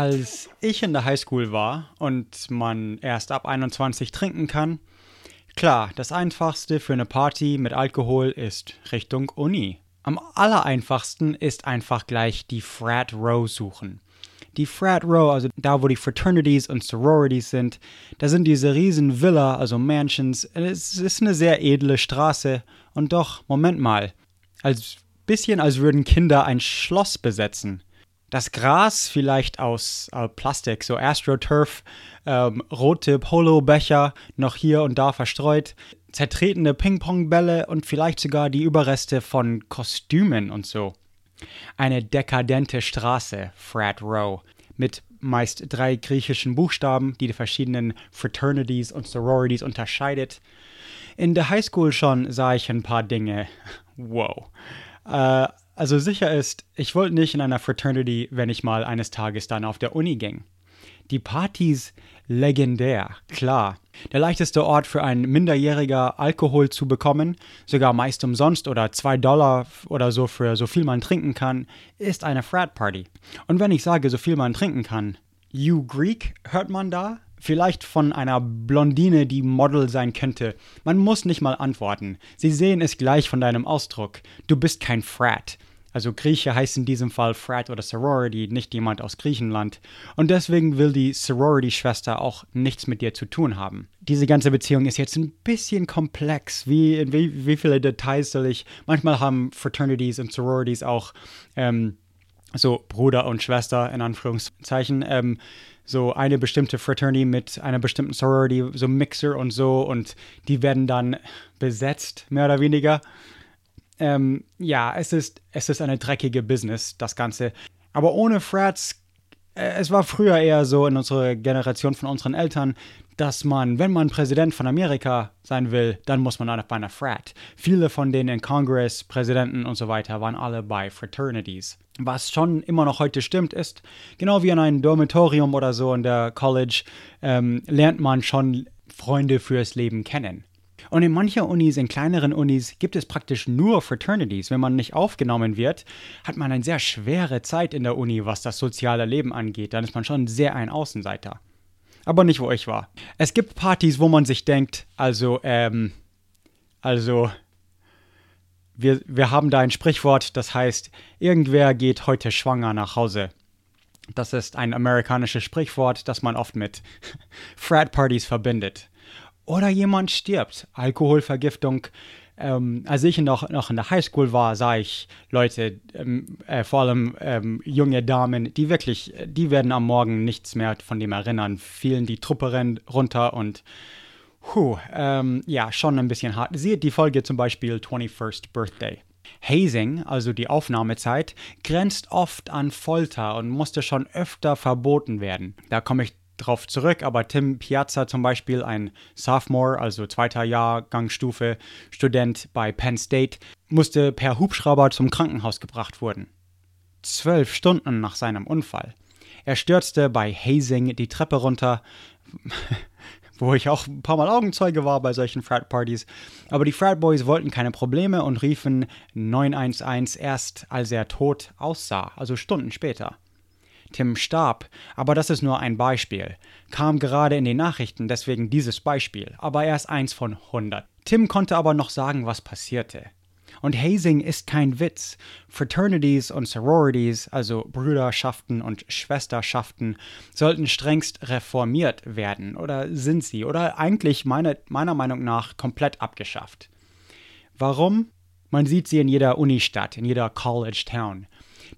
Als ich in der Highschool war und man erst ab 21 trinken kann, klar, das einfachste für eine Party mit Alkohol ist Richtung Uni. Am allereinfachsten ist einfach gleich die Frat Row suchen. Die Frat Row, also da, wo die Fraternities und Sororities sind, da sind diese riesen Villa, also Mansions. Es ist eine sehr edle Straße. Und doch, Moment mal, als bisschen als würden Kinder ein Schloss besetzen das Gras vielleicht aus äh, Plastik, so AstroTurf, ähm, rote Polo-Becher noch hier und da verstreut, zertretene Ping-Pong-Bälle und vielleicht sogar die Überreste von Kostümen und so. Eine dekadente Straße, Frat Row, mit meist drei griechischen Buchstaben, die die verschiedenen Fraternities und Sororities unterscheidet. In der Highschool schon sah ich ein paar Dinge. Wow. Äh, also sicher ist, ich wollte nicht in einer Fraternity, wenn ich mal eines Tages dann auf der Uni ging. Die Partys legendär, klar. Der leichteste Ort für ein Minderjähriger Alkohol zu bekommen, sogar meist umsonst oder zwei Dollar oder so für so viel man trinken kann, ist eine Frat Party. Und wenn ich sage, so viel man trinken kann, you Greek, hört man da? Vielleicht von einer Blondine, die Model sein könnte. Man muss nicht mal antworten. Sie sehen es gleich von deinem Ausdruck. Du bist kein Frat. Also Grieche heißt in diesem Fall Frat oder Sorority, nicht jemand aus Griechenland. Und deswegen will die Sorority-Schwester auch nichts mit dir zu tun haben. Diese ganze Beziehung ist jetzt ein bisschen komplex. Wie, wie, wie viele Details soll ich? Manchmal haben Fraternities und Sororities auch ähm, so Bruder und Schwester in Anführungszeichen. Ähm, so eine bestimmte Fraternity mit einer bestimmten Sorority, so Mixer und so. Und die werden dann besetzt, mehr oder weniger ähm, ja, es ist, es ist eine dreckige Business, das Ganze. Aber ohne Frats, äh, es war früher eher so in unserer Generation von unseren Eltern, dass man, wenn man Präsident von Amerika sein will, dann muss man auf einer Frat. Viele von denen in Congress, Präsidenten und so weiter waren alle bei Fraternities. Was schon immer noch heute stimmt, ist, genau wie in einem Dormitorium oder so in der College, ähm, lernt man schon Freunde fürs Leben kennen. Und in mancher Unis, in kleineren Unis, gibt es praktisch nur Fraternities. Wenn man nicht aufgenommen wird, hat man eine sehr schwere Zeit in der Uni, was das soziale Leben angeht. Dann ist man schon sehr ein Außenseiter. Aber nicht, wo ich war. Es gibt Partys, wo man sich denkt, also, ähm, also, wir, wir haben da ein Sprichwort, das heißt, irgendwer geht heute schwanger nach Hause. Das ist ein amerikanisches Sprichwort, das man oft mit Frat-Partys verbindet oder jemand stirbt. Alkoholvergiftung. Ähm, als ich noch, noch in der Highschool war, sah ich Leute, ähm, äh, vor allem ähm, junge Damen, die wirklich, die werden am Morgen nichts mehr von dem erinnern, fielen die Truppe runter und puh, ähm, ja, schon ein bisschen hart. Sieht die Folge zum Beispiel 21st Birthday. Hazing, also die Aufnahmezeit, grenzt oft an Folter und musste schon öfter verboten werden. Da komme ich drauf zurück, aber Tim Piazza zum Beispiel, ein Sophomore, also zweiter Jahrgangsstufe Student bei Penn State, musste per Hubschrauber zum Krankenhaus gebracht werden. Zwölf Stunden nach seinem Unfall. Er stürzte bei Hazing die Treppe runter, wo ich auch ein paar Mal Augenzeuge war bei solchen Frat-Partys. Aber die Frat-Boys wollten keine Probleme und riefen 911 erst, als er tot aussah, also Stunden später. Tim starb, aber das ist nur ein Beispiel. Kam gerade in den Nachrichten, deswegen dieses Beispiel, aber er ist eins von 100. Tim konnte aber noch sagen, was passierte. Und Hazing ist kein Witz. Fraternities und Sororities, also Brüderschaften und Schwesterschaften, sollten strengst reformiert werden. Oder sind sie? Oder eigentlich meine, meiner Meinung nach komplett abgeschafft. Warum? Man sieht sie in jeder Unistadt, in jeder College Town.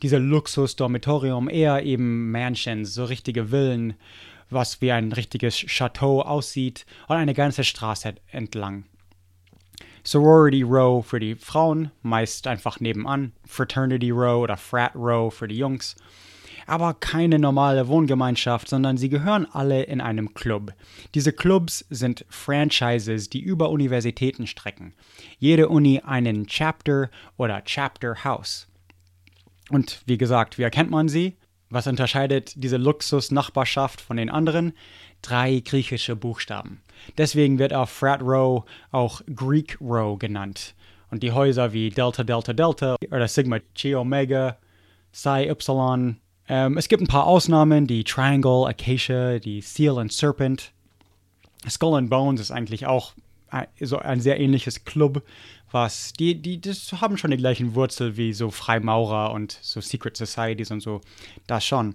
Diese Luxus-Dormitorium, eher eben Mansions, so richtige Villen, was wie ein richtiges Chateau aussieht und eine ganze Straße entlang. Sorority Row für die Frauen, meist einfach nebenan, Fraternity Row oder Frat Row für die Jungs. Aber keine normale Wohngemeinschaft, sondern sie gehören alle in einem Club. Diese Clubs sind Franchises, die über Universitäten strecken. Jede Uni einen Chapter oder Chapter House. Und wie gesagt, wie erkennt man sie? Was unterscheidet diese Luxus-Nachbarschaft von den anderen? Drei griechische Buchstaben. Deswegen wird auch Frat Row auch Greek Row genannt. Und die Häuser wie Delta Delta Delta oder Sigma Chi Omega, Psi Epsilon. Ähm, es gibt ein paar Ausnahmen, die Triangle, Acacia, die Seal and Serpent. Skull and Bones ist eigentlich auch so ein sehr ähnliches Club, was die, die, das haben schon die gleichen Wurzel wie so Freimaurer und so Secret Societies und so. Das schon.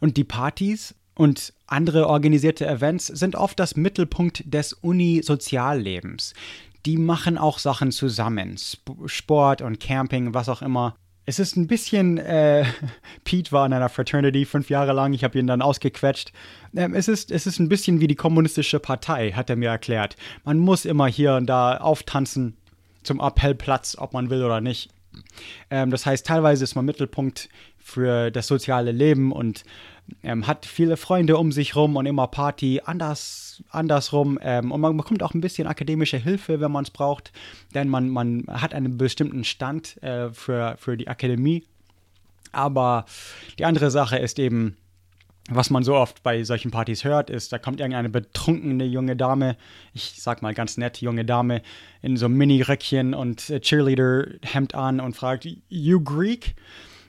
Und die Partys und andere organisierte Events sind oft das Mittelpunkt des Uni-Soziallebens. Die machen auch Sachen zusammen. Sport und Camping, was auch immer. Es ist ein bisschen, äh, Pete war in einer Fraternity fünf Jahre lang, ich habe ihn dann ausgequetscht. Ähm, es, ist, es ist ein bisschen wie die kommunistische Partei, hat er mir erklärt. Man muss immer hier und da auftanzen zum Appellplatz, ob man will oder nicht. Ähm, das heißt, teilweise ist man Mittelpunkt für das soziale Leben und ähm, hat viele Freunde um sich rum und immer Party, anders, andersrum. Ähm, und man bekommt auch ein bisschen akademische Hilfe, wenn man es braucht, denn man, man hat einen bestimmten Stand äh, für, für die Akademie. Aber die andere Sache ist eben, was man so oft bei solchen Partys hört, ist, da kommt irgendeine betrunkene junge Dame, ich sag mal ganz nett, junge Dame, in so Mini-Röckchen und äh, Cheerleader-Hemd an und fragt, You Greek?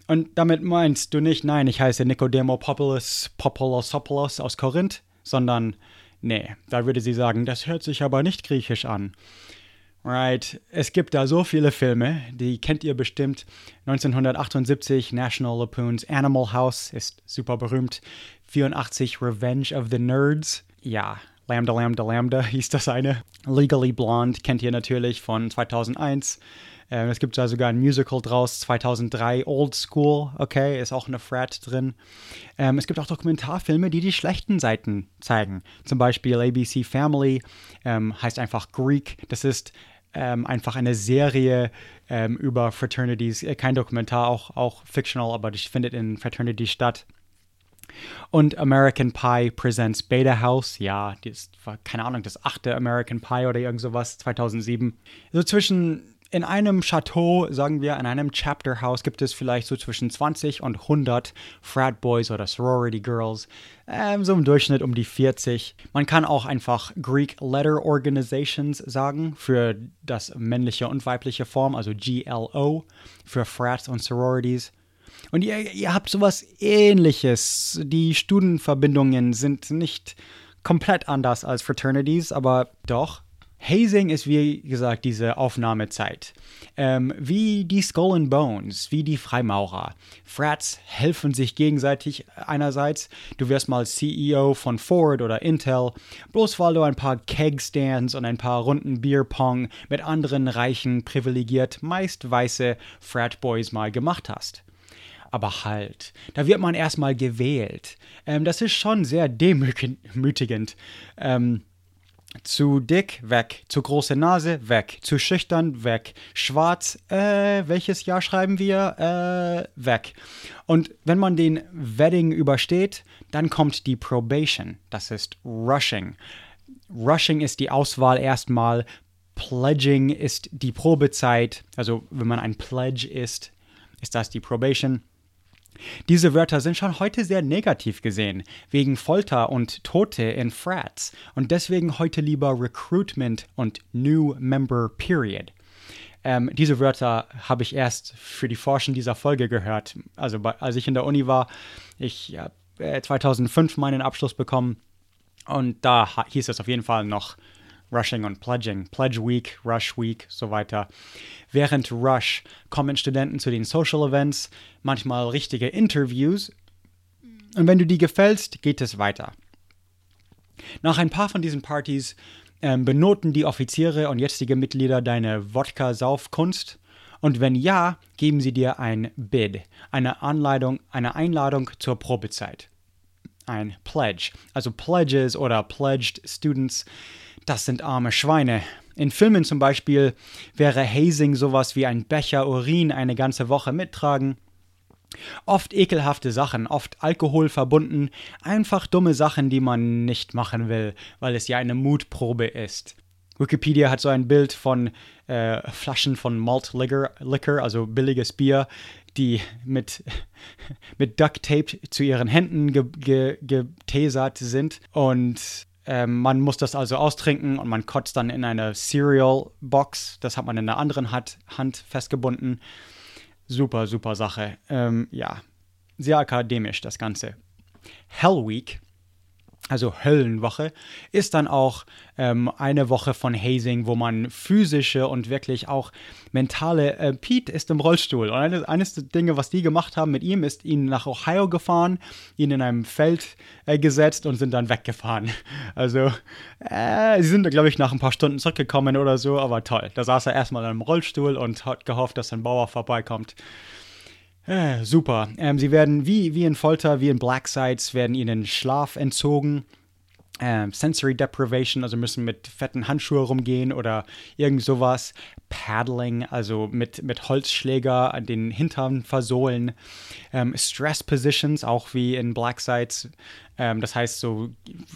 Und damit meinst du nicht, nein, ich heiße Nicodemo Populus Populosopoulos aus Korinth, sondern, nee, da würde sie sagen, das hört sich aber nicht griechisch an. Right, es gibt da so viele Filme, die kennt ihr bestimmt. 1978 National Lapoons Animal House ist super berühmt. 84 Revenge of the Nerds, ja, Lambda Lambda Lambda hieß das eine. Legally Blonde kennt ihr natürlich von 2001. Ähm, es gibt da sogar ein Musical draus, 2003, Old School, okay, ist auch eine Frat drin. Ähm, es gibt auch Dokumentarfilme, die die schlechten Seiten zeigen. Zum Beispiel ABC Family ähm, heißt einfach Greek. Das ist ähm, einfach eine Serie ähm, über Fraternities, äh, kein Dokumentar, auch, auch fictional, aber das findet in Fraternity statt. Und American Pie Presents Beta House, ja, das war, keine Ahnung, das achte American Pie oder irgend sowas, 2007. So zwischen in einem Chateau, sagen wir, in einem Chapter House gibt es vielleicht so zwischen 20 und 100 Frat Boys oder Sorority Girls, ähm, so im Durchschnitt um die 40. Man kann auch einfach Greek Letter Organizations sagen für das männliche und weibliche Form, also GLO für Frats und Sororities. Und ihr, ihr habt sowas ähnliches. Die Studienverbindungen sind nicht komplett anders als Fraternities, aber doch Hazing ist wie gesagt diese Aufnahmezeit. Ähm, wie die Skull and Bones, wie die Freimaurer. Frats helfen sich gegenseitig einerseits. Du wirst mal CEO von Ford oder Intel, bloß weil du ein paar Keg-Stands und ein paar Runden Bierpong mit anderen reichen, privilegiert, meist weiße Frat-Boys mal gemacht hast. Aber halt, da wird man erstmal gewählt. Ähm, das ist schon sehr demütigend. Ähm, zu dick, weg. Zu große Nase, weg. Zu schüchtern, weg. Schwarz, äh, welches Jahr schreiben wir? Äh, weg. Und wenn man den Wedding übersteht, dann kommt die Probation. Das ist Rushing. Rushing ist die Auswahl erstmal. Pledging ist die Probezeit. Also, wenn man ein Pledge ist, ist das die Probation. Diese Wörter sind schon heute sehr negativ gesehen, wegen Folter und Tote in Frats und deswegen heute lieber Recruitment und New Member Period. Ähm, diese Wörter habe ich erst für die Forschen dieser Folge gehört. Also als ich in der Uni war, ich habe äh, 2005 meinen Abschluss bekommen und da hieß es auf jeden Fall noch Rushing und Pledging, Pledge Week, Rush Week, so weiter. Während Rush kommen Studenten zu den Social Events, manchmal richtige Interviews. Und wenn du die gefällst, geht es weiter. Nach ein paar von diesen Partys Ähm, benoten die Offiziere und jetzige Mitglieder deine Wodka-Saufkunst? Und wenn ja, geben sie dir ein Bid, eine Anleitung, eine Einladung zur Probezeit. Ein Pledge. Also Pledges oder Pledged Students, das sind arme Schweine. In Filmen zum Beispiel wäre Hazing sowas wie ein Becher Urin eine ganze Woche mittragen. Oft ekelhafte Sachen, oft Alkohol verbunden, einfach dumme Sachen, die man nicht machen will, weil es ja eine Mutprobe ist. Wikipedia hat so ein Bild von äh, Flaschen von Malt Liquor, Liquor, also billiges Bier, die mit, mit Duct Tape zu ihren Händen ge, ge, sind. Und ähm, man muss das also austrinken und man kotzt dann in eine Cereal Box. Das hat man in der anderen Hand, Hand festgebunden. Super, super Sache. Ähm, ja, sehr akademisch das Ganze. Hell Week also Höllenwoche, ist dann auch ähm, eine Woche von Hazing, wo man physische und wirklich auch mentale. Äh, Pete ist im Rollstuhl und eines, eines der Dinge, was die gemacht haben mit ihm, ist ihn nach Ohio gefahren, ihn in einem Feld äh, gesetzt und sind dann weggefahren. Also, äh, sie sind, glaube ich, nach ein paar Stunden zurückgekommen oder so, aber toll. Da saß er erstmal in einem Rollstuhl und hat gehofft, dass ein Bauer vorbeikommt. Äh, super. Ähm, sie werden wie, wie in Folter, wie in Black Sites, werden ihnen Schlaf entzogen. Ähm, Sensory Deprivation, also müssen mit fetten Handschuhen rumgehen oder irgend sowas. Paddling, also mit, mit Holzschläger an den Hintern versohlen. Ähm, Stress Positions, auch wie in Black Sites. Ähm, das heißt so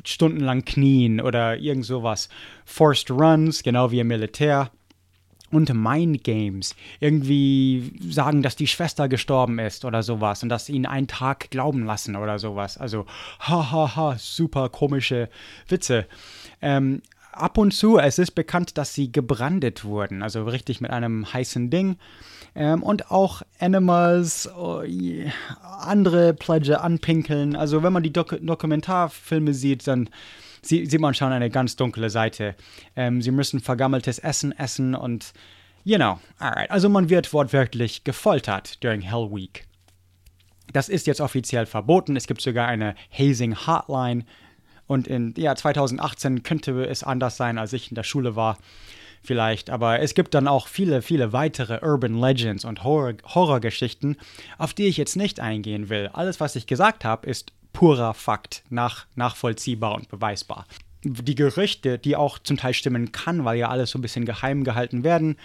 stundenlang knien oder irgend sowas. Forced Runs, genau wie im Militär und Mind Games. Irgendwie sagen, dass die Schwester gestorben ist oder sowas und dass sie ihn einen Tag glauben lassen oder sowas. Also, hahaha, ha, ha, super komische Witze. Ähm, ab und zu, es ist bekannt, dass sie gebrandet wurden, also richtig mit einem heißen Ding. Ähm, und auch Animals, oh, andere Pledge anpinkeln. Also, wenn man die Dok Dokumentarfilme sieht, dann sie, sieht man schon eine ganz dunkle Seite. Ähm, sie müssen vergammeltes Essen essen und, you know, alright. Also man wird wortwörtlich gefoltert during Hell Week. Das ist jetzt offiziell verboten. Es gibt sogar eine Hazing Hotline. Und in ja, 2018 könnte es anders sein, als ich in der Schule war. Vielleicht, aber es gibt dann auch viele, viele weitere Urban Legends und Horror Horrorgeschichten, auf die ich jetzt nicht eingehen will. Alles, was ich gesagt habe, ist purer Fakt, nach, nachvollziehbar und beweisbar. Die Gerüchte, die auch zum Teil stimmen kann, weil ja alles so ein bisschen geheim gehalten werden,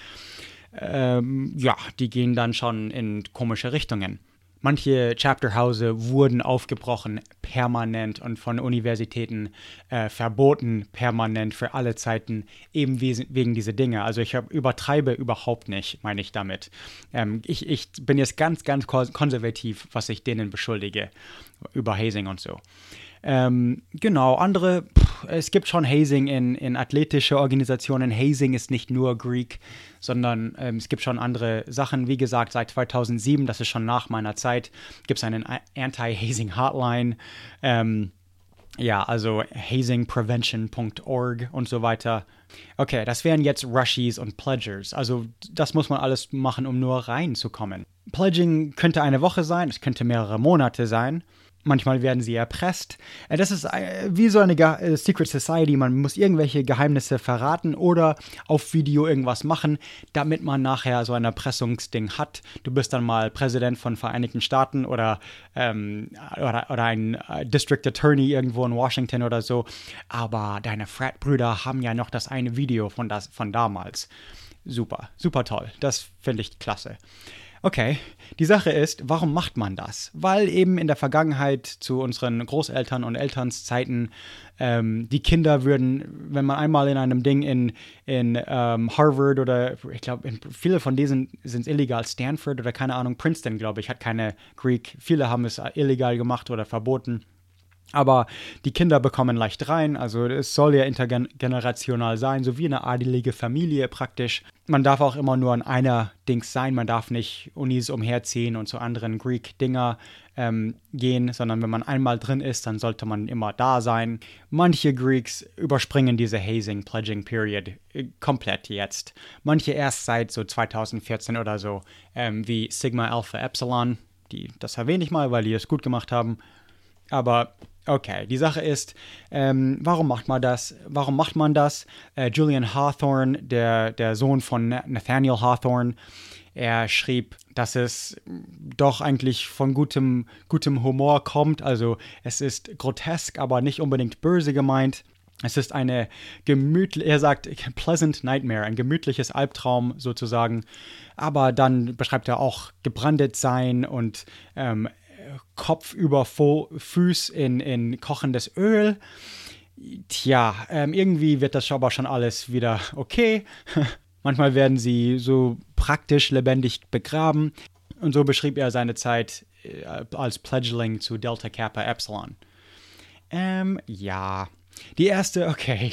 ähm, ja, die gehen dann schon in komische Richtungen. Manche Chapterhause wurden aufgebrochen permanent und von Universitäten äh, verboten permanent für alle Zeiten, eben wegen dieser Dinge. Also ich hab, übertreibe überhaupt nicht, meine ich damit. Ähm, ich, ich bin jetzt ganz, ganz konservativ, was ich denen beschuldige über Hazing und so. Ähm, genau, andere, pff, es gibt schon Hazing in, in athletische Organisationen. Hazing ist nicht nur Greek, sondern ähm, es gibt schon andere Sachen. Wie gesagt, seit 2007, das ist schon nach meiner Zeit, gibt es einen Anti-Hazing Hotline. Ähm, ja, also hazingprevention.org und so weiter. Okay, das wären jetzt Rushies und Pledgers. Also das muss man alles machen, um nur reinzukommen. Pledging könnte eine Woche sein, es könnte mehrere Monate sein. Manchmal werden sie erpresst. Äh, das ist äh, wie so eine äh, Secret Society. Man muss irgendwelche Geheimnisse verraten oder auf Video irgendwas machen, damit man nachher so ein Erpressungsding hat. Du bist dann mal Präsident von Vereinigten Staaten oder, ähm, oder, oder ein District Attorney irgendwo in Washington oder so. Aber deine Frat-Brüder haben ja noch das eine Video von, das, von damals. Super, super toll. Das finde ich klasse. Okay, die Sache ist, warum macht man das? Weil eben in der Vergangenheit zu unseren Großeltern und Elternszeiten ähm, die Kinder würden, wenn man einmal in einem Ding in, in ähm, Harvard oder ich glaube, viele von diesen sind illegal, Stanford oder keine Ahnung, Princeton, glaube ich, hat keine Greek. Viele haben es illegal gemacht oder verboten. Aber die Kinder bekommen leicht rein, also es soll ja intergenerational sein, so wie eine adelige Familie praktisch. Man darf auch immer nur an einer Dings sein, man darf nicht Unis umherziehen und zu anderen Greek-Dinger ähm, gehen, sondern wenn man einmal drin ist, dann sollte man immer da sein. Manche Greeks überspringen diese Hazing-Pledging-Period äh, komplett jetzt. Manche erst seit so 2014 oder so, ähm, wie Sigma Alpha Epsilon. Die, das erwähne ich mal, weil die es gut gemacht haben. Aber Okay, die Sache ist, ähm, warum macht man das? Warum macht man das? Äh, Julian Hawthorne, der, der Sohn von Nathaniel Hawthorne, er schrieb, dass es doch eigentlich von gutem, gutem Humor kommt. Also es ist grotesk, aber nicht unbedingt böse gemeint. Es ist eine gemütliche, er sagt, pleasant nightmare, ein gemütliches Albtraum sozusagen. Aber dann beschreibt er auch gebrandet sein und ähm, Kopf über Fuß in, in kochendes Öl. Tja, ähm, irgendwie wird das aber schon alles wieder okay. Manchmal werden sie so praktisch lebendig begraben. Und so beschrieb er seine Zeit äh, als Pledgeling zu Delta Kappa Epsilon. Ähm, ja. Die erste, okay.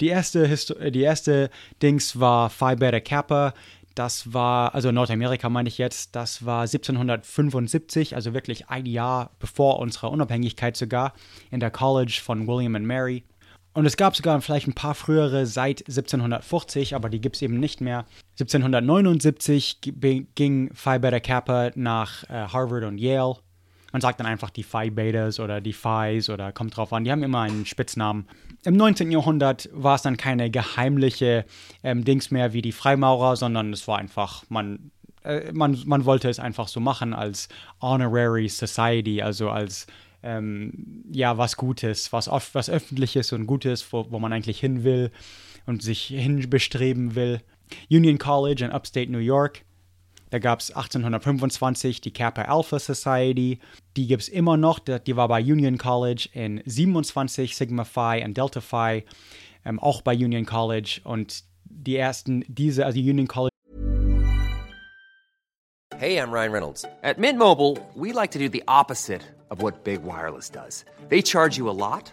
Die erste, die erste Dings war Phi Beta Kappa. Das war, also Nordamerika meine ich jetzt, das war 1775, also wirklich ein Jahr bevor unserer Unabhängigkeit sogar, in der College von William and Mary. Und es gab sogar vielleicht ein paar frühere seit 1740, aber die gibt es eben nicht mehr. 1779 ging Phi Beta Kappa nach äh, Harvard und Yale. Man sagt dann einfach die Phi Betas oder die Phis oder kommt drauf an. Die haben immer einen Spitznamen. Im 19. Jahrhundert war es dann keine geheimliche ähm, Dings mehr wie die Freimaurer, sondern es war einfach, man, äh, man, man wollte es einfach so machen als Honorary Society, also als ähm, ja, was Gutes, was, was Öffentliches und Gutes, wo, wo man eigentlich hin will und sich hinbestreben will. Union College in Upstate New York da gab es 1825 die Kappa Alpha Society. Die gibt es immer noch. Die war bei Union College in 27 Sigma Phi und Delta Phi, ähm, auch bei Union College. Und die ersten, diese, also Union College. Hey, I'm Ryan Reynolds. At Mint Mobile, we like to do the opposite of what Big Wireless does. They charge you a lot.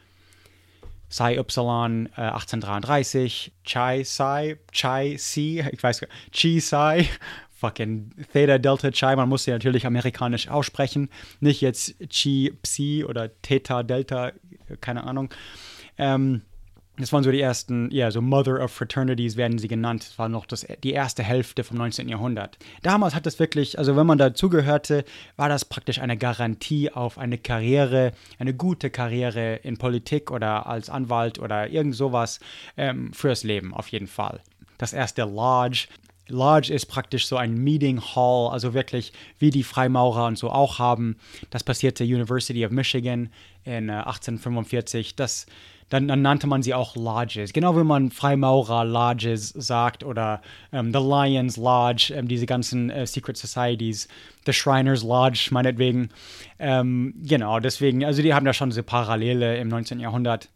Psi Ypsilon äh, 1833, Chi Psi, Chi Psi, ich weiß gar nicht, Chi Psi, fucking Theta Delta Chi, man muss sie natürlich amerikanisch aussprechen, nicht jetzt Chi Psi oder Theta Delta, keine Ahnung. Ähm, das waren so die ersten, ja, so Mother of Fraternities werden sie genannt. Das war noch das, die erste Hälfte vom 19. Jahrhundert. Damals hat das wirklich, also wenn man dazugehörte, war das praktisch eine Garantie auf eine Karriere, eine gute Karriere in Politik oder als Anwalt oder irgend sowas ähm, fürs Leben, auf jeden Fall. Das erste Lodge, Lodge ist praktisch so ein Meeting Hall, also wirklich wie die Freimaurer und so auch haben. Das passierte University of Michigan in äh, 1845. Das dann, dann, nannte man sie auch Lodges. Genau wie man Freimaurer Lodges sagt oder ähm, The Lions Lodge, ähm, diese ganzen äh, Secret Societies, The Shriners Lodge meinetwegen. Ähm, genau, deswegen, also die haben da schon diese Parallele im 19. Jahrhundert.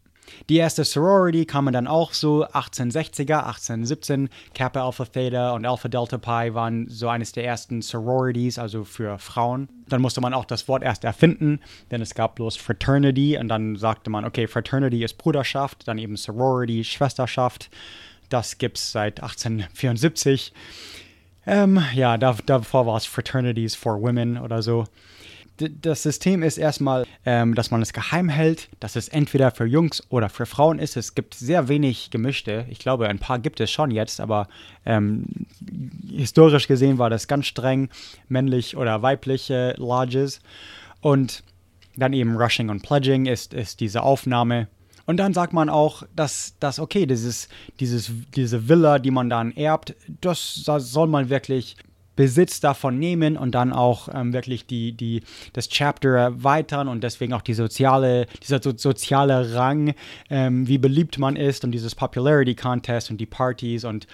Die erste Sorority kam dann auch so 1860er, 1817. Kappa Alpha Theta und Alpha Delta Pi waren so eines der ersten Sororities, also für Frauen. Dann musste man auch das Wort erst erfinden, denn es gab bloß Fraternity und dann sagte man, okay, Fraternity ist Bruderschaft, dann eben Sorority, Schwesterschaft. Das gibt es seit 1874. Ähm, ja, da, davor war es Fraternities for Women oder so das System ist erstmal, ähm, dass man es geheim hält, dass es entweder für Jungs oder für Frauen ist. Es gibt sehr wenig gemischte. Ich glaube, ein paar gibt es schon jetzt, aber ähm, historisch gesehen war das ganz streng männlich oder weibliche Lodges. Und dann eben Rushing und Pledging ist, ist diese Aufnahme. Und dann sagt man auch, dass das, okay, dieses, dieses, diese Villa, die man dann erbt, das, das soll man wirklich Besitz davon nehmen und dann auch ähm, wirklich die, die, das Chapter erweitern und deswegen auch die soziale, dieser so, soziale Rang, ähm, wie beliebt man ist und dieses Popularity Contest und die Partys und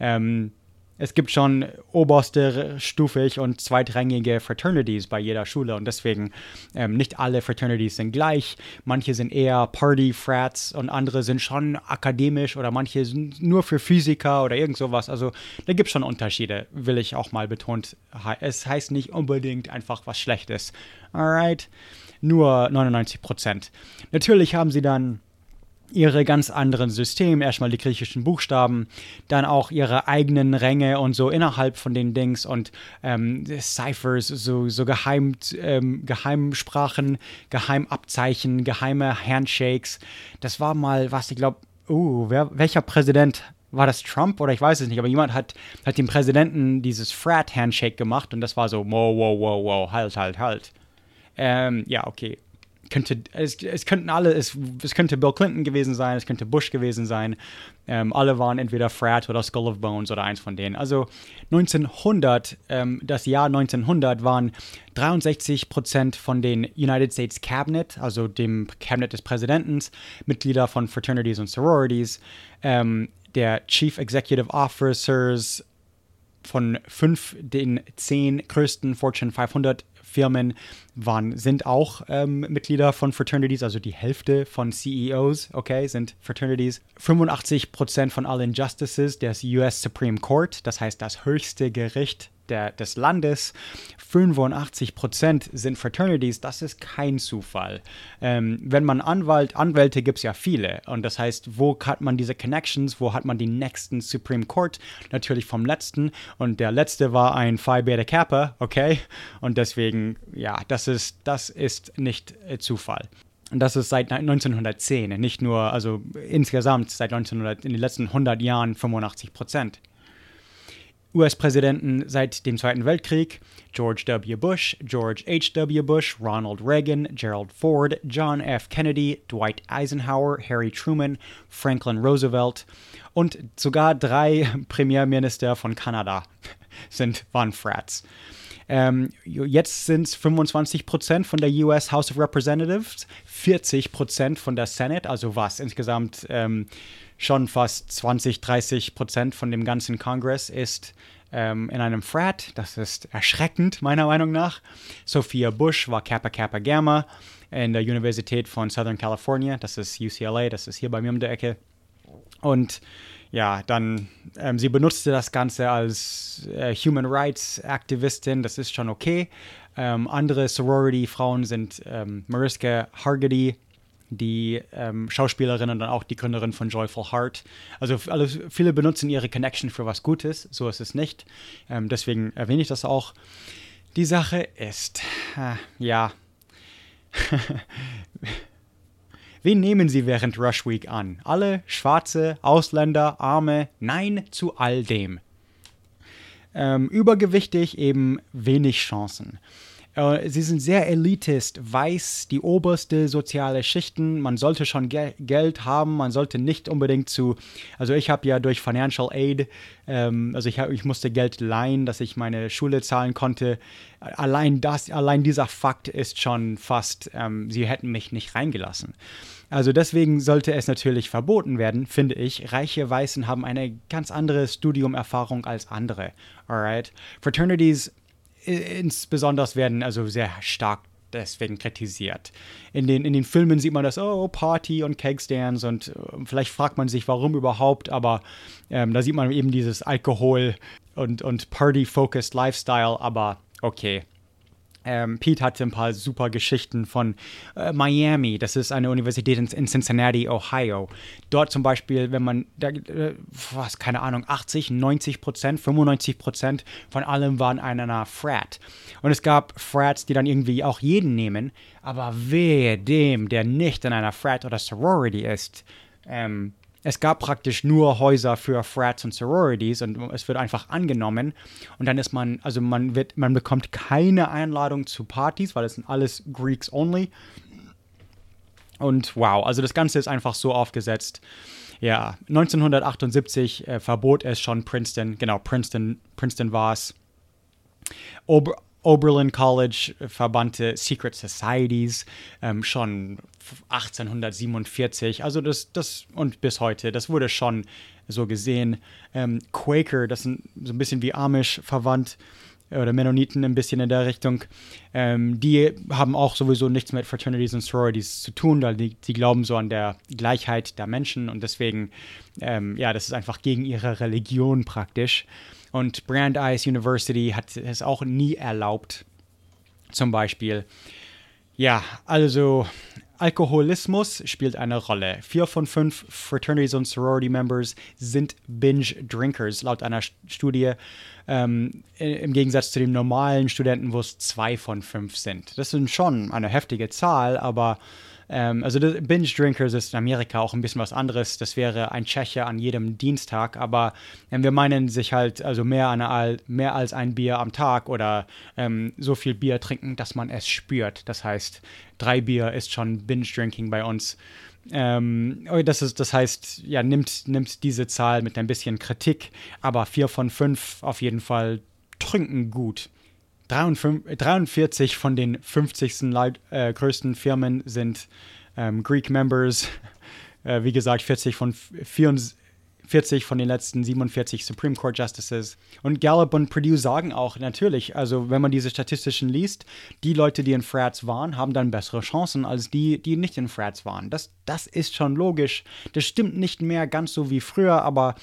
ähm, es gibt schon oberste stufig und zweitrangige Fraternities bei jeder Schule und deswegen ähm, nicht alle Fraternities sind gleich. Manche sind eher Party-Frats und andere sind schon akademisch oder manche sind nur für Physiker oder irgend sowas. Also da gibt es schon Unterschiede, will ich auch mal betont. Es heißt nicht unbedingt einfach was Schlechtes. Alright. nur 99 Prozent. Natürlich haben sie dann ihre ganz anderen Systeme, erstmal die griechischen Buchstaben, dann auch ihre eigenen Ränge und so innerhalb von den Dings und ähm, Ciphers, so, so Geheim, ähm, Geheimsprachen, Geheimabzeichen, geheime Handshakes. Das war mal, was ich glaube, uh, wer, welcher Präsident war das Trump oder ich weiß es nicht, aber jemand hat, hat dem Präsidenten dieses Frat-Handshake gemacht und das war so, wow, wow, wow, wow, halt, halt, halt. Ähm, ja, okay könnte, es, es könnten alle, es, es könnte Bill Clinton gewesen sein, es könnte Bush gewesen sein. Ähm, alle waren entweder Frat oder Skull of Bones oder eins von denen. Also 1900, ähm, das Jahr 1900 waren 63 Prozent von den United States Cabinet, also dem Cabinet des Präsidenten, Mitglieder von Fraternities und Sororities, ähm, der Chief Executive Officers von fünf den zehn größten Fortune 500 Firmen waren, sind auch ähm, Mitglieder von Fraternities, also die Hälfte von CEOs, okay, sind Fraternities. 85% von allen Justices des US Supreme Court, das heißt das höchste Gericht der, des Landes, 85 Prozent sind Fraternities, das ist kein Zufall. Ähm, wenn man Anwalt, Anwälte gibt es ja viele. Und das heißt, wo hat man diese Connections, wo hat man den nächsten Supreme Court? Natürlich vom letzten. Und der letzte war ein Phi Beta Kappa, okay? Und deswegen, ja, das ist, das ist nicht äh, Zufall. Und das ist seit 1910, nicht nur, also insgesamt seit 1900, in den letzten 100 Jahren 85 Prozent. US-Präsidenten seit dem Zweiten Weltkrieg: George W. Bush, George H.W. Bush, Ronald Reagan, Gerald Ford, John F. Kennedy, Dwight Eisenhower, Harry Truman, Franklin Roosevelt und sogar drei Premierminister von Kanada sind, waren Frats. Ähm, jetzt sind es 25 Prozent von der US House of Representatives, 40 Prozent von der Senate, also was insgesamt ähm, schon fast 20, 30 Prozent von dem ganzen Kongress ist ähm, in einem Frat. Das ist erschreckend, meiner Meinung nach. Sophia Bush war Kappa Kappa Gamma in der Universität von Southern California. Das ist UCLA, das ist hier bei mir um der Ecke. Und ja, dann, ähm, sie benutzte das Ganze als äh, Human Rights Aktivistin, das ist schon okay. Ähm, andere Sorority-Frauen sind ähm, Mariska Hargitay, die ähm, Schauspielerin und dann auch die Gründerin von Joyful Heart. Also, also viele benutzen ihre Connection für was Gutes, so ist es nicht. Ähm, deswegen erwähne ich das auch. Die Sache ist, äh, ja, Wen nehmen Sie während Rush Week an? Alle Schwarze, Ausländer, Arme? Nein zu all dem. Ähm, übergewichtig eben wenig Chancen. Äh, sie sind sehr elitist, weiß, die oberste soziale Schichten. Man sollte schon Ge Geld haben, man sollte nicht unbedingt zu. Also, ich habe ja durch Financial Aid, ähm, also ich, hab, ich musste Geld leihen, dass ich meine Schule zahlen konnte. Allein das, allein dieser Fakt ist schon fast, ähm, sie hätten mich nicht reingelassen. Also deswegen sollte es natürlich verboten werden, finde ich. Reiche Weißen haben eine ganz andere Studiumerfahrung als andere. Alright? Fraternities insbesondere werden also sehr stark deswegen kritisiert. In den, in den Filmen sieht man das, oh, Party und Kegstands und äh, vielleicht fragt man sich, warum überhaupt, aber ähm, da sieht man eben dieses Alkohol- und, und Party-focused Lifestyle, aber okay, ähm, Pete hatte ein paar super Geschichten von äh, Miami. Das ist eine Universität in, in, Cincinnati, Ohio. Dort zum Beispiel, wenn man, da, äh, was, keine Ahnung, 80, 90 Prozent, 95 Prozent von allem waren in einer Frat. Und es gab Frats, die dann irgendwie auch jeden nehmen. Aber wehe dem, der nicht in einer Frat oder Sorority ist. Ähm, es gab praktisch nur Häuser für Frats und Sororities und es wird einfach angenommen. Und dann ist man, also man wird, man bekommt keine Einladung zu Partys, weil es sind alles Greeks only. Und wow, also das Ganze ist einfach so aufgesetzt. Ja, 1978 äh, verbot es schon Princeton, genau, Princeton, Princeton war es. Oberlin College verbannte Secret Societies ähm, schon 1847. Also das, das und bis heute, das wurde schon so gesehen. Ähm, Quaker, das sind so ein bisschen wie Amish verwandt oder Mennoniten ein bisschen in der Richtung. Ähm, die haben auch sowieso nichts mit Fraternities und Sororities zu tun, weil die, die glauben so an der Gleichheit der Menschen und deswegen, ähm, ja, das ist einfach gegen ihre Religion praktisch. Und Brandeis University hat es auch nie erlaubt, zum Beispiel. Ja, also Alkoholismus spielt eine Rolle. Vier von fünf Fraternities und Sorority Members sind Binge-Drinkers, laut einer Studie. Ähm, Im Gegensatz zu den normalen Studenten, wo es zwei von fünf sind. Das sind schon eine heftige Zahl, aber ähm, also Binge Drinkers ist in Amerika auch ein bisschen was anderes. Das wäre ein Tscheche an jedem Dienstag, aber ähm, wir meinen sich halt also mehr, eine, mehr als ein Bier am Tag oder ähm, so viel Bier trinken, dass man es spürt. Das heißt, drei Bier ist schon Binge Drinking bei uns. Ähm, oh, das, ist, das heißt, ja, nimmt, nimmt diese Zahl mit ein bisschen Kritik, aber vier von fünf auf jeden Fall trinken gut. 43 von den 50. Leid, äh, größten Firmen sind ähm, Greek Members. Äh, wie gesagt, 40 von 64 40 von den letzten 47 Supreme Court Justices. Und Gallup und Purdue sagen auch natürlich, also wenn man diese statistischen liest, die Leute, die in Frats waren, haben dann bessere Chancen als die, die nicht in Frats waren. Das, das ist schon logisch. Das stimmt nicht mehr ganz so wie früher, aber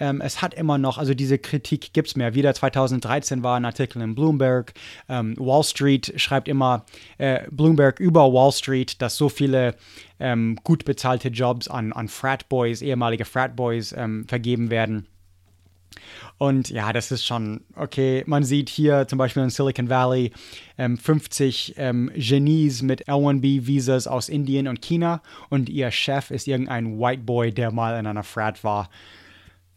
ähm, es hat immer noch, also diese Kritik gibt es mehr. Wieder 2013 war ein Artikel in Bloomberg. Ähm, Wall Street schreibt immer, äh, Bloomberg über Wall Street, dass so viele ähm, gut bezahlte Jobs an, an Fratboys, ehemalige Fratboys ähm, vergeben werden. Und ja, das ist schon okay. Man sieht hier zum Beispiel in Silicon Valley ähm, 50 ähm, Genies mit L1B-Visas aus Indien und China und ihr Chef ist irgendein White Boy, der mal in einer Frat war.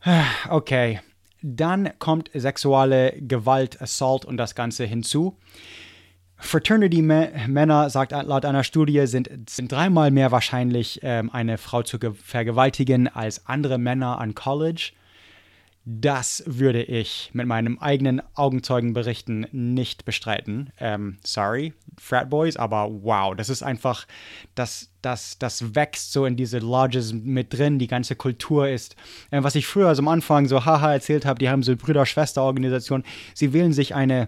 Okay. Dann kommt sexuelle Gewalt, Assault und das Ganze hinzu. Fraternity-Männer, sagt laut einer Studie, sind, sind dreimal mehr wahrscheinlich, ähm, eine Frau zu vergewaltigen als andere Männer an College. Das würde ich mit meinem eigenen Augenzeugenberichten nicht bestreiten. Ähm, sorry, Frat Boys, aber wow, das ist einfach, das, das, das wächst so in diese Lodges mit drin, die ganze Kultur ist. Äh, was ich früher so am Anfang so haha erzählt habe, die haben so Brüder-Schwester-Organisation. Sie wählen sich eine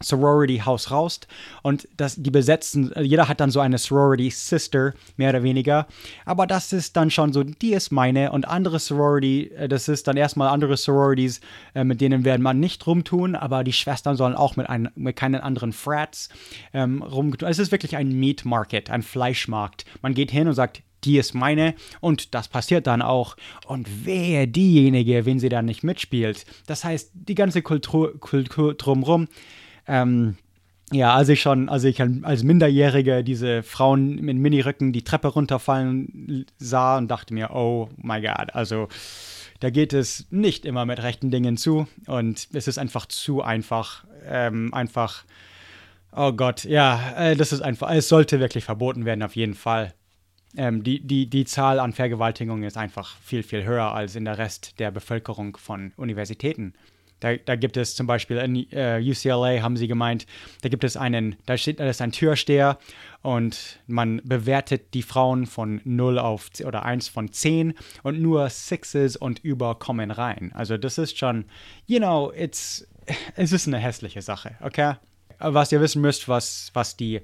Sorority House raus und das, die besetzen, jeder hat dann so eine Sorority Sister, mehr oder weniger. Aber das ist dann schon so, die ist meine und andere Sorority, äh, das ist dann erstmal andere Sororities, äh, mit denen werden man nicht rumtun, aber die Schwestern sollen auch mit, ein, mit keinen anderen Frats ähm, rumtun. Es ist wirklich ein Meat Market, ein Fleischmarkt. Man geht hin und sagt, die ist meine und das passiert dann auch. Und wer diejenige, wenn sie dann nicht mitspielt. Das heißt, die ganze Kultur, Kultur drumherum ähm, ja, als ich schon, als ich als Minderjährige diese Frauen mit Minirücken die Treppe runterfallen sah und dachte mir, oh my God, also da geht es nicht immer mit rechten Dingen zu und es ist einfach zu einfach, ähm, einfach, oh Gott, ja, äh, das ist einfach, es sollte wirklich verboten werden, auf jeden Fall. Ähm, die, die, die Zahl an Vergewaltigungen ist einfach viel, viel höher als in der Rest der Bevölkerung von Universitäten. Da, da gibt es zum Beispiel in äh, UCLA, haben sie gemeint, da gibt es einen, da steht, da ist ein Türsteher und man bewertet die Frauen von 0 auf oder 1 von 10 und nur Sixes und über kommen rein. Also das ist schon, you know, it's, es ist eine hässliche Sache, okay? Was ihr wissen müsst, was, was die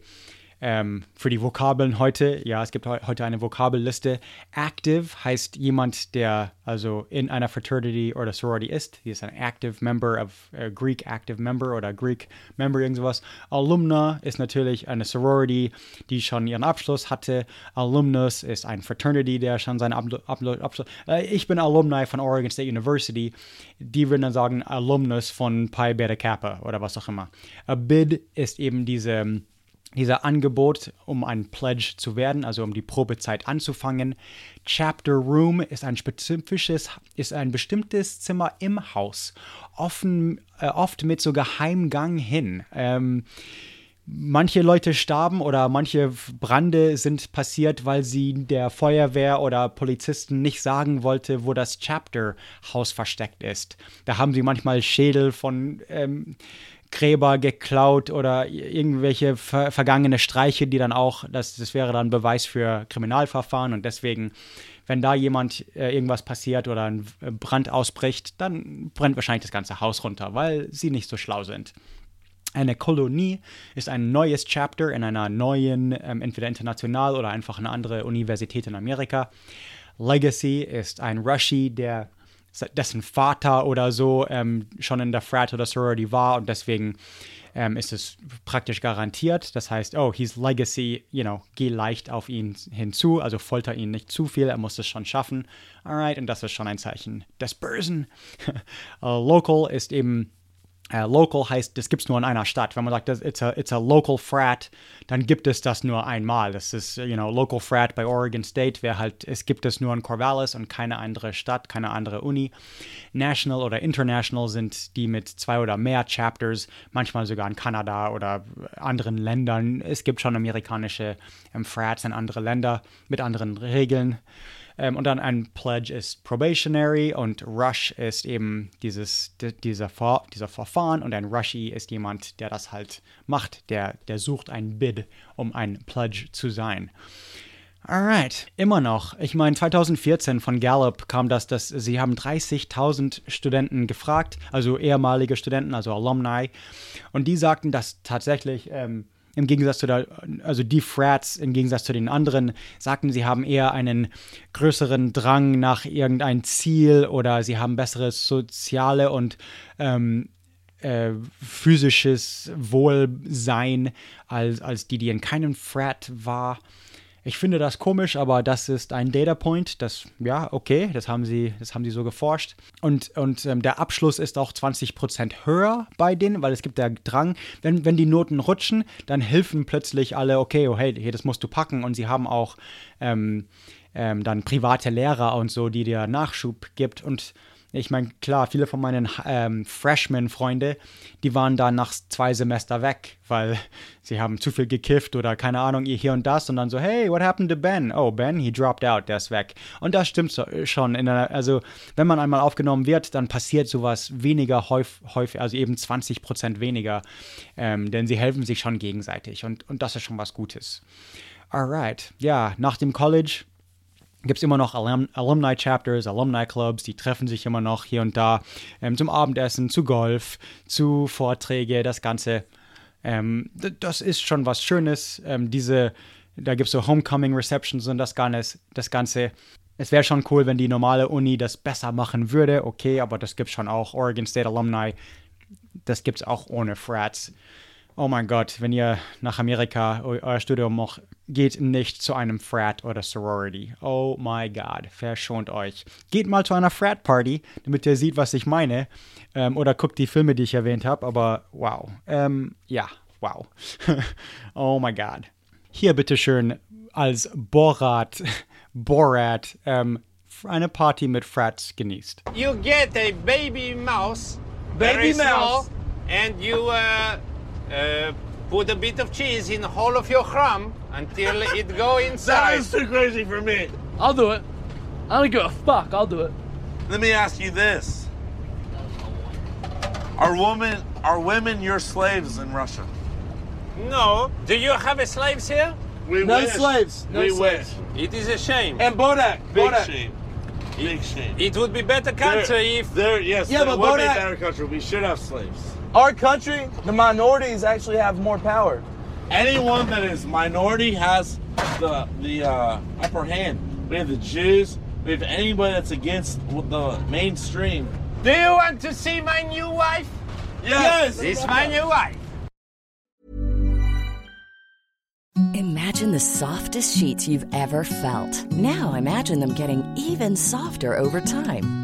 ähm, für die Vokabeln heute, ja, es gibt heute eine Vokabelliste. Active heißt jemand, der also in einer Fraternity oder Sorority ist. Die ist ein Active Member of uh, Greek Active Member oder Greek Member, irgendwas. Alumna ist natürlich eine Sorority, die schon ihren Abschluss hatte. Alumnus ist ein Fraternity, der schon seinen Abschluss. Abschluss äh, ich bin Alumni von Oregon State University. Die würden dann sagen Alumnus von Pi Beta Kappa oder was auch immer. A Bid ist eben diese dieser Angebot, um ein Pledge zu werden, also um die Probezeit anzufangen. Chapter Room ist ein spezifisches, ist ein bestimmtes Zimmer im Haus, offen, äh, oft mit so Geheimgang hin. Ähm, manche Leute starben oder manche Brande sind passiert, weil sie der Feuerwehr oder Polizisten nicht sagen wollte, wo das Chapter Haus versteckt ist. Da haben sie manchmal Schädel von ähm, Gräber geklaut oder irgendwelche ver vergangene Streiche, die dann auch, das, das wäre dann Beweis für Kriminalverfahren und deswegen, wenn da jemand äh, irgendwas passiert oder ein Brand ausbricht, dann brennt wahrscheinlich das ganze Haus runter, weil sie nicht so schlau sind. Eine Kolonie ist ein neues Chapter in einer neuen, ähm, entweder international oder einfach eine andere Universität in Amerika. Legacy ist ein Rushy, der dessen Vater oder so ähm, schon in der Frat oder Sorority war und deswegen ähm, ist es praktisch garantiert. Das heißt, oh, his legacy, you know, geh leicht auf ihn hinzu, also folter ihn nicht zu viel, er muss es schon schaffen. Alright, und das ist schon ein Zeichen des Bösen. uh, local ist eben Uh, local heißt, das gibt es nur in einer Stadt. Wenn man sagt, it's a, it's a local frat, dann gibt es das nur einmal. Das ist, you know, local frat bei Oregon State wäre halt, es gibt es nur in Corvallis und keine andere Stadt, keine andere Uni. National oder international sind die mit zwei oder mehr Chapters, manchmal sogar in Kanada oder anderen Ländern. Es gibt schon amerikanische ähm, Frats in andere Länder mit anderen Regeln. Ähm, und dann ein Pledge ist probationary und Rush ist eben dieses, dieser, Ver dieser Verfahren und ein Rushy ist jemand, der das halt macht, der, der sucht ein Bid, um ein Pledge zu sein. Alright, immer noch. Ich meine, 2014 von Gallup kam das, dass sie haben 30.000 Studenten gefragt, also ehemalige Studenten, also Alumni, und die sagten, dass tatsächlich ähm, im Gegensatz zu der, also die Frats im Gegensatz zu den anderen sagten, sie haben eher einen größeren Drang nach irgendein Ziel oder sie haben besseres soziale und ähm, äh, physisches Wohlsein als, als die, die in keinem Frat war. Ich finde das komisch, aber das ist ein Data Point. Das, ja, okay, das haben sie, das haben sie so geforscht. Und, und ähm, der Abschluss ist auch 20% höher bei denen, weil es gibt der Drang, wenn, wenn die Noten rutschen, dann helfen plötzlich alle, okay, oh hey, das musst du packen. Und sie haben auch ähm, ähm, dann private Lehrer und so, die dir Nachschub gibt. Und ich meine, klar, viele von meinen ähm, Freshman-Freunde, die waren da nach zwei Semester weg, weil sie haben zu viel gekifft oder keine Ahnung, hier und das und dann so, hey, what happened to Ben? Oh, Ben, he dropped out, der ist weg. Und das stimmt so, schon. Einer, also, wenn man einmal aufgenommen wird, dann passiert sowas weniger häufig, häufig also eben 20 Prozent weniger, ähm, denn sie helfen sich schon gegenseitig und, und das ist schon was Gutes. Alright, ja, nach dem College gibt es immer noch Alum Alumni-Chapters, Alumni-Clubs, die treffen sich immer noch hier und da ähm, zum Abendessen, zu Golf, zu Vorträge, das Ganze. Ähm, das ist schon was Schönes. Ähm, diese, da gibt es so Homecoming-Receptions und das, das Ganze. Es wäre schon cool, wenn die normale Uni das besser machen würde, okay, aber das gibt schon auch. Oregon State Alumni, das gibt es auch ohne Frats. Oh mein Gott, wenn ihr nach Amerika euer Studium macht, geht nicht zu einem Frat oder Sorority. Oh my God, verschont euch. Geht mal zu einer Frat-Party, damit ihr seht, was ich meine. Ähm, oder guckt die Filme, die ich erwähnt habe. Aber wow. Ähm, ja, wow. oh my God. Hier bitteschön als Borat, Borat ähm, eine Party mit Frats genießt. You get a baby mouse, Baby mouse. and you uh, uh, put a bit of cheese in the hole of your crumb until it go inside. is too crazy for me. I'll do it. I don't give a fuck. I'll do it. Let me ask you this: Are women are women your slaves in Russia? No, do you have slaves here? We No wish. slaves. No we slaves. wish. It is a shame. And Bodak. Big Bodak. shame. Big shame. It would be better country if There, yes, Yeah, there but would be a Bodak- better country. We should have slaves. Our country, the minorities actually have more power. Anyone that is minority has the the uh, upper hand. We have the Jews. We have anybody that's against the mainstream. Do you want to see my new wife? Yes. This is my new wife. Imagine the softest sheets you've ever felt. Now imagine them getting even softer over time.